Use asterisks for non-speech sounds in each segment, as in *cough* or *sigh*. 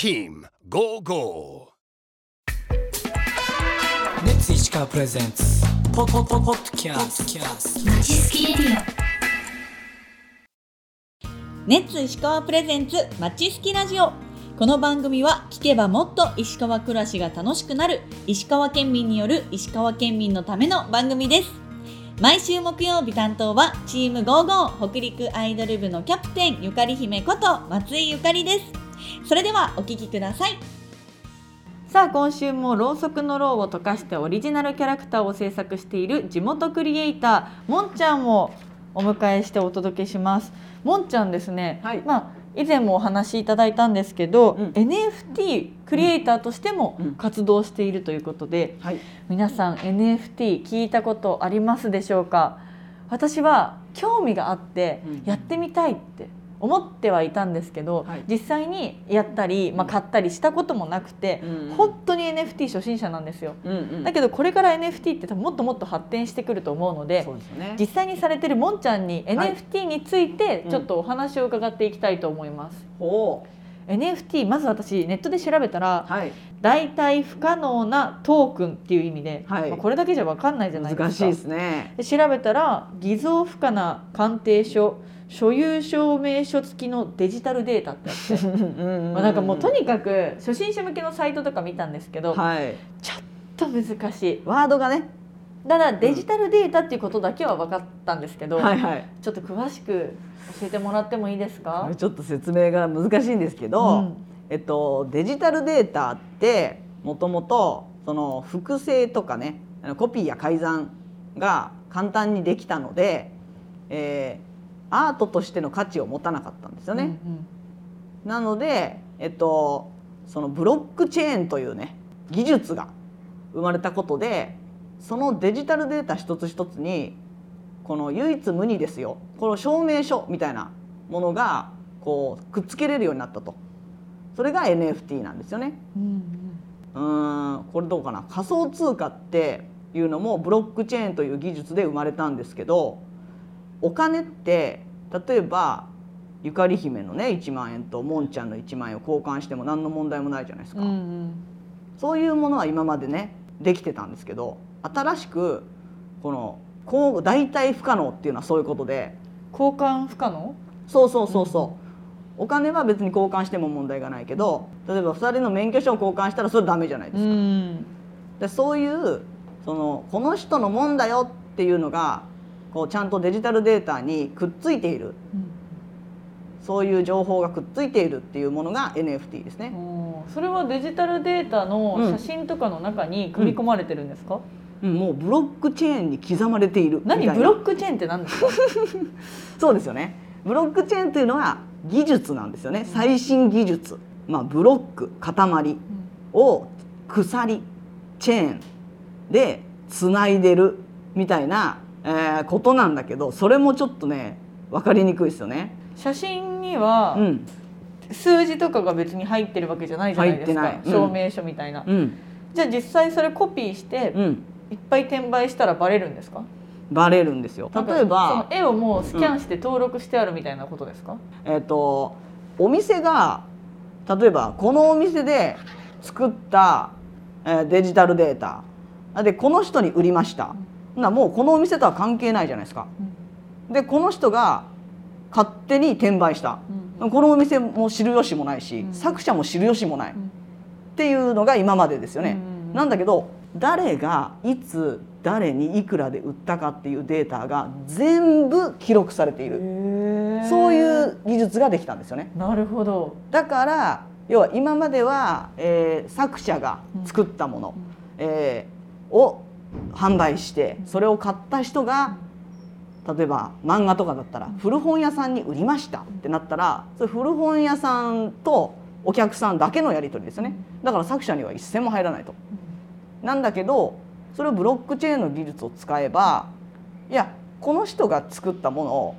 Team Go Go. レッツ石川プレゼンツポポポポッキャス。キャストちすきレディネッツ石川プレゼンツまちすきラジオ。この番組は聞けばもっと石川暮らしが楽しくなる石川県民による石川県民のための番組です。毎週木曜日担当はチーム55北陸アイドル部のキャプテンゆかり姫こと松井ゆかりです。それではお聞きください。さあ今週もろうそくのろうを溶かしてオリジナルキャラクターを制作している地元クリエイターもんちゃんをお迎えしてお届けします。もんちゃんですね、はい。まあ以前もお話しいただいたんですけど、うん。NFT クリエイターとしてもうん。活動しているということで、はい。皆さん NFT 聞いたことありますでしょうか？私は興味があってうん。やってみたいって思ってはいたんですけど、はい実際にやったり、まあ、買ったりしたこともなくて、うん本当に NFT 初心者なんですよ。うんうんだけどこれから NFT って多分もっともっと発展してくると思うのでね。実際にされてるもんちゃんにはい NFT についてうんちょっとお話を伺っていきたいと思います。お NFT まず私ネットで調べたら、はい。代替不可能なトークンっていう意味で、はいまあこれだけじゃ分かんないじゃないですか難しいですね。で調べたら偽造不可な鑑定書所有証明書付きのデジタルデータってあってまあなんかもうとにかく初心者向けのサイトとか見たんですけど、はい。ちょっと難しいワードがね。ただデジタルデータっていうことだけは分かったんですけど、はいはい。ちょっと詳しく教えてもらってもいいですか？ちょっと説明が難しいんですけど、うんえっとデジタルデータってもともとその複製とかねコピーや改ざんが簡単にできたので、えーアートとしての価値を持たなかったんですよね。うんなので、えっと、そのブロックチェーンというね技術が生まれたことでそのデジタルデータ一つ一つにこの唯一無二ですよこの証明書みたいなものがこうくっつけれるようになったとそれが NFT なんですよね。うんうんうーんこれどうかな？仮想通貨っていうのもブロックチェーンという技術で生まれたんですけどお金って例えばゆかり姫のね1万円ともんちゃんの1万円を交換しても何の問題もないじゃないですか、うんうん。そういうものは今までねできてたんですけど新しくこのこう代替不可能っていうのはそういうことで。交換不可能？そうそうそうそう、お金は別に交換しても問題がないけど例えば2人の免許証を交換したらそれダメじゃないですか。ん。でそういうそのこの人のもんだよっていうのがこうちゃんとデジタルデータにくっついている。そういう情報がくっついているっていうものが NFT ですね。それはデジタルデータの写真とかの中に組み込まれてるんですか、うん。もうブロックチェーンに刻まれている何ブロックチェーンって何ですか？*laughs* そうですよね。ブロックチェーンというのは技術なんですよね。最新技術、まあ、ブロック塊を鎖チェーンでつないでるみたいな、えーことなんだけどそれもちょっとね分かりにくいですよね。写真にはうん。数字とかが別に入ってるわけじゃないじゃないですか、うん。証明書みたいな、うん。じゃあ実際それコピーしてうん、いっぱい転売したらバレるんですか？バレるんですよ。例えばその絵をもうスキャンして登録してあるみたいなことですか、えっ、とお店が例えばこのお店で作った、えーデジタルデータ。でこの人に売りました、ほなもうこのお店とは関係ないじゃないですか。でこの人が勝手に転売した、このお店も知る由もないし、作者も知る由もない、っていうのが今までですよね。なんだけど誰がいつ誰にいくらで売ったかっていうデータが全部記録されている。そういう技術ができたんですよね。なるほど。だから要は今までは、えー作者が作ったもの、えーを販売してそれを買った人が例えば漫画とかだったら古本屋さんに売りましたってなったらそれ古本屋さんとお客さんだけのやり取りですよね。だから作者には一銭も入らないと。なんだけどそれをブロックチェーンの技術を使えばいやこの人が作ったものを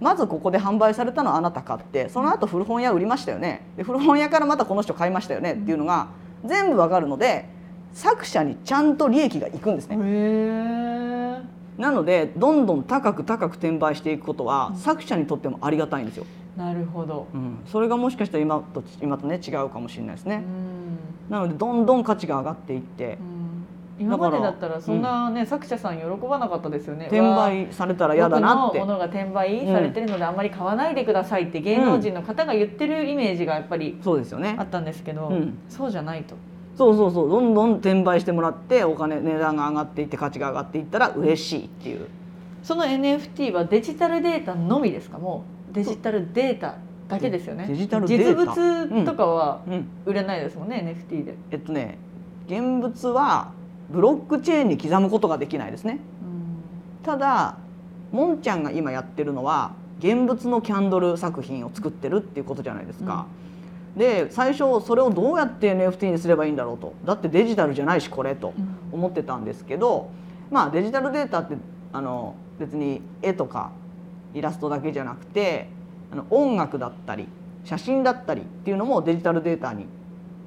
まずここで販売されたのはあなた買ってその後古本屋売りましたよね。で古本屋からまたこの人買いましたよねっていうのが全部わかるので作者にちゃんと利益がいくんですね。なのでどんどん高く高く転売していくことは、作者にとってもありがたいんですよ、なるほど。うん、それがもしかしたら今と今とね違うかもしれないですね、うん。なのでどんどん価値が上がっていって。うん。今までだったらそんなね、作者さん喜ばなかったですよね。転売されたら嫌だなって。僕のものが転売されてるのであんまり買わないでくださいって芸能人の方が言ってるイメージがやっぱりそうですよね。あったんですけど、うん。そうじゃないと。そうそうそう。どんどん転売してもらってお金値段が上がっていって価値が上がっていったら嬉しいっていう。その NFT はデジタルデータのみですか？もうデジタルデータだけですよね。デジタルデータ。実物とかはうん。売れないですもんね、NFT で、えっとね現物はブロックチェーンに刻むことができないですね。ただもんちゃんが今やってるのは現物のキャンドル作品を作ってるっていうことじゃないですか、で最初それをどうやって NFT にすればいいんだろうと。だってデジタルじゃないしこれと思ってたんですけどまあデジタルデータってあの別に絵とかイラストだけじゃなくてあの音楽だったり写真だったりっていうのもデジタルデータに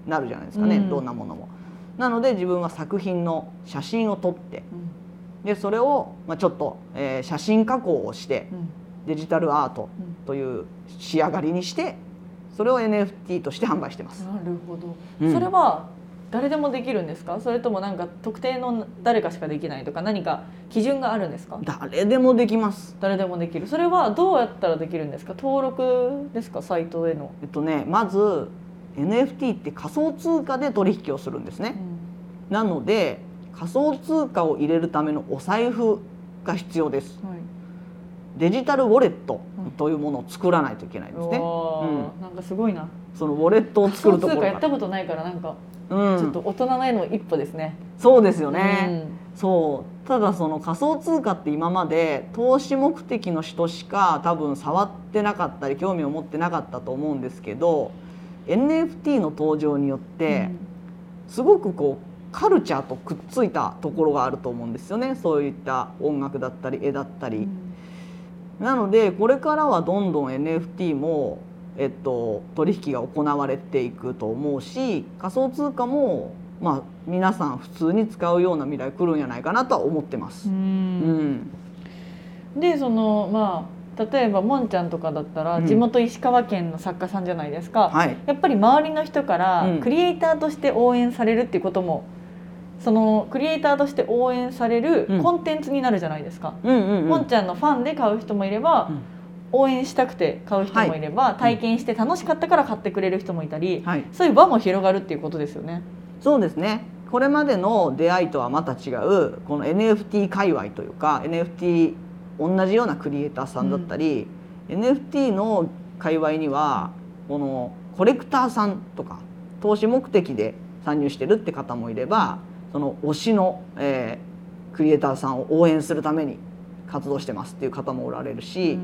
なるじゃないですかね、うん。どんなものも。なので自分は作品の写真を撮ってでそれを、まあ、ちょっと、えー写真加工をしてデジタルアートという仕上がりにしてそれを NFT として販売してます。なるほど、うん。それは誰でもできるんですか？それともなんか特定の誰かしかできないとか何か基準があるんですか？誰でもできます。誰でもできる。それはどうやったらできるんですか？登録ですか？サイトへの、えっとねまず NFT って仮想通貨で取引をするんですね。なので仮想通貨を入れるためのお財布が必要です。はいデジタルウォレットというものを作らないといけないんですね。うわーなんかすごいな。そのウォレットを仮作る想通貨やところが、ったことないからなんかうん、ちょっと大人への一歩ですね、そうですよね。そう。ただその仮想通貨って今まで投資目的の人しか多分触ってなかったり興味を持ってなかったと思うんですけど NFT の登場によってすごくこうカルチャーとくっついたところがあると思うんですよね。そういった音楽だったり絵だったり。なのでこれからはどんどん NFT も、えっと、取引が行われていくと思うし仮想通貨も、まあ、皆さん普通に使うような未来来るんじゃないかなとは思ってます。ううん。んでそのまあ例えばもんちゃんとかだったら、うん。地元石川県の作家さんじゃないですか、はい、やっぱり周りの人からうん。クリエイターとして応援されるっていうことも、そのクリエイターとして応援されるうん。コンテンツになるじゃないですか。うんうんうん。もんちゃんのファンで買う人もいれば、うん。応援したくて買う人もいれば、体験して楽しかったから買ってくれる人もいたり、はい、そういう輪も広がるっていうことですよね。そうですね。これまでの出会いとはまた違うこの NFT 界隈というか NFT 同じようなクリエイターさんだったり、NFT の界隈にはこのコレクターさんとか投資目的で参入してるって方もいればその推しの、えークリエイターさんを応援するために活動してますっていう方もおられるし、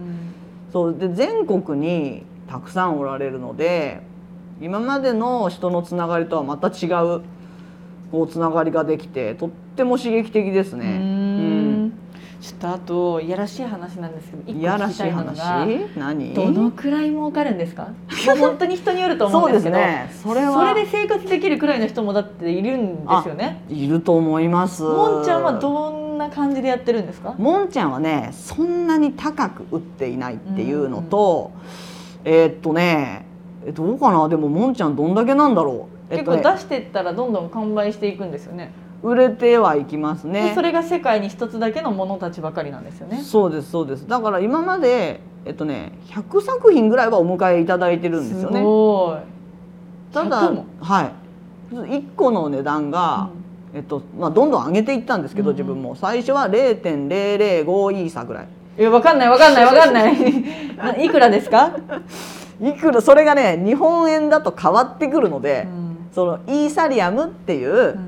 そうで全国にたくさんおられるので今までの人のつながりとはまた違うこうつながりができてとっても刺激的ですうね。んちょっとあといやらしい話なんですけど一個いやらしい聞きたいのが話？何？どのくらい儲かるんですか？*laughs* 本当に人によると思そううんでけどね。それはそれで生活できるくらいの人もだっているんですよね。いると思います。もんちゃんはどんな感じでやってるんですか？もんちゃんはねそんなに高く売っていないっていうのと、えーっとねえどうかな？でももんちゃんどんだけなんだろう、えっ結とね構出していったらどんどん完売していくんですよね売れてはいきますでねそれが世界に一つだけのものたちばかりなんですよね。そうですそうです。だから今までえっとね100作品ぐらいはお迎えいただいてるんですよね。ごい。ただ100も？はい。1個の値段が、えっとまあ、どんどん上げていったんですけど、うん。自分も。最初は0.005イーサぐらい。いやわかんないわかんないわかんない。ないくらですか、*laughs* いくらそれがね日本円だと変わってくるので、うん。そのイーサリアムっていう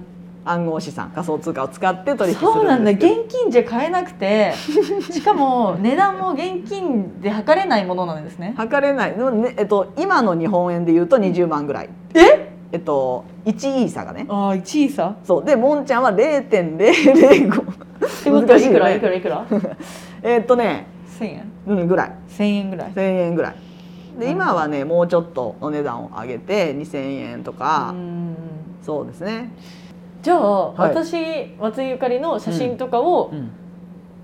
暗号資産仮想通貨を使って取引するそうなんだ。現金じゃ買えなくてしかも値段も現金で測れないものなんですね。測れない。でもね、えっと、今の日本円で言うと20万ぐらい。え？えっと1イーサがね。ああ1位差そう。でもんちゃんは0.005ってことはいくら？いくら？いくら？*laughs* えっとね、1000円。うん、ぐらい。1000円ぐらい。1000円ぐらい。で今はねもうちょっとお値段を上げて2000円とか、うん。そうですね、じゃあ、はい。私松井ゆかりの写真とかをうん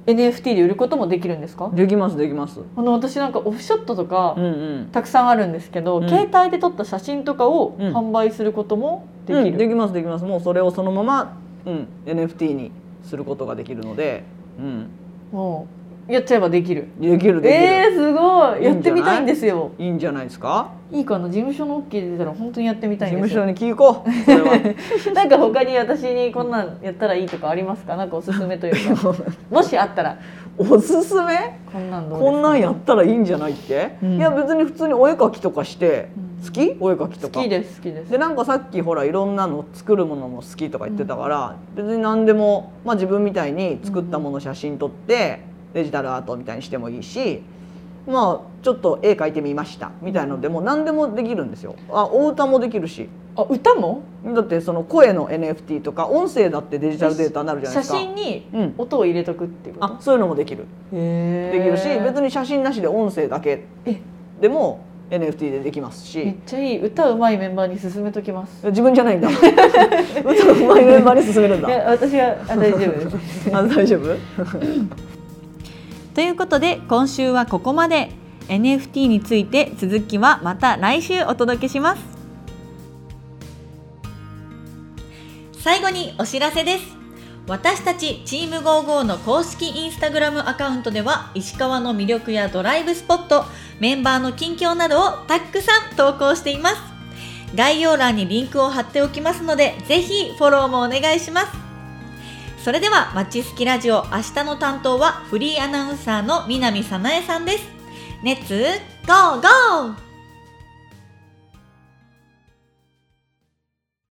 NFT で売ることもできるんですか？できますできます。あの私なんかオフショットとかうんうん。たくさんあるんですけど、うん。携帯で撮った写真とかをうん。販売することもできる、うんできますできます。もうそれをそのまま、うん、NFT にすることができるので、うん、もうやっちゃえばできる。できるできる、えー、すごい。やってみたいんですよ。いいんじゃないですか？いいかな事務所の OK 出たら本当にやってみた事いんですよ。務所に聞こう *laughs* なんか他に私にこんなんやったらいいとかありますか？なんかおすすめというか。*laughs* もしあったら。おすすめ？こんなんこんなんやったらいいんじゃないって、うん。いや別に普通にお絵描きとかして、うん。好き？お絵描きとか。好きです好きです。でなんかさっきほらいろんなの作るものも好きとか言ってたから、別に何でも、まあ、自分みたいに作ったもの写真撮ってデジタルアートみたいにしてもいいしまあちょっと絵描いてみましたみたいなのでも何でもできるんですよ。あお歌もできるし。あ歌も？だってその声の NFT とか音声だってデジタルデータになるじゃない写ですか。真にうん。音を入れとくっていうこと？あそういうのもできる。へできるし別にに写真なしで音声だけ。え？でも NFT でできますめっしちゃいい。歌うまいメンバーに勧めときます。自分じゃないんだ。*laughs* 歌うまいメンバーに進めるんだ。いや私はあ大丈夫です。*laughs* あ大丈夫？*laughs* ということで今週はここまで。NFT について続きはまた来週お届けします。最後にお知らせです。私たちチーム55の公式インスタグラムアカウントでは石川の魅力やドライブスポットメンバーの近況などをたくさん投稿しています。概要欄にリンクを貼っておきますのでぜひフォローもお願いします。それではマッチスキラジオ明日の担当はフリーアナウンサーの南さなえさんです。レッツゴーゴー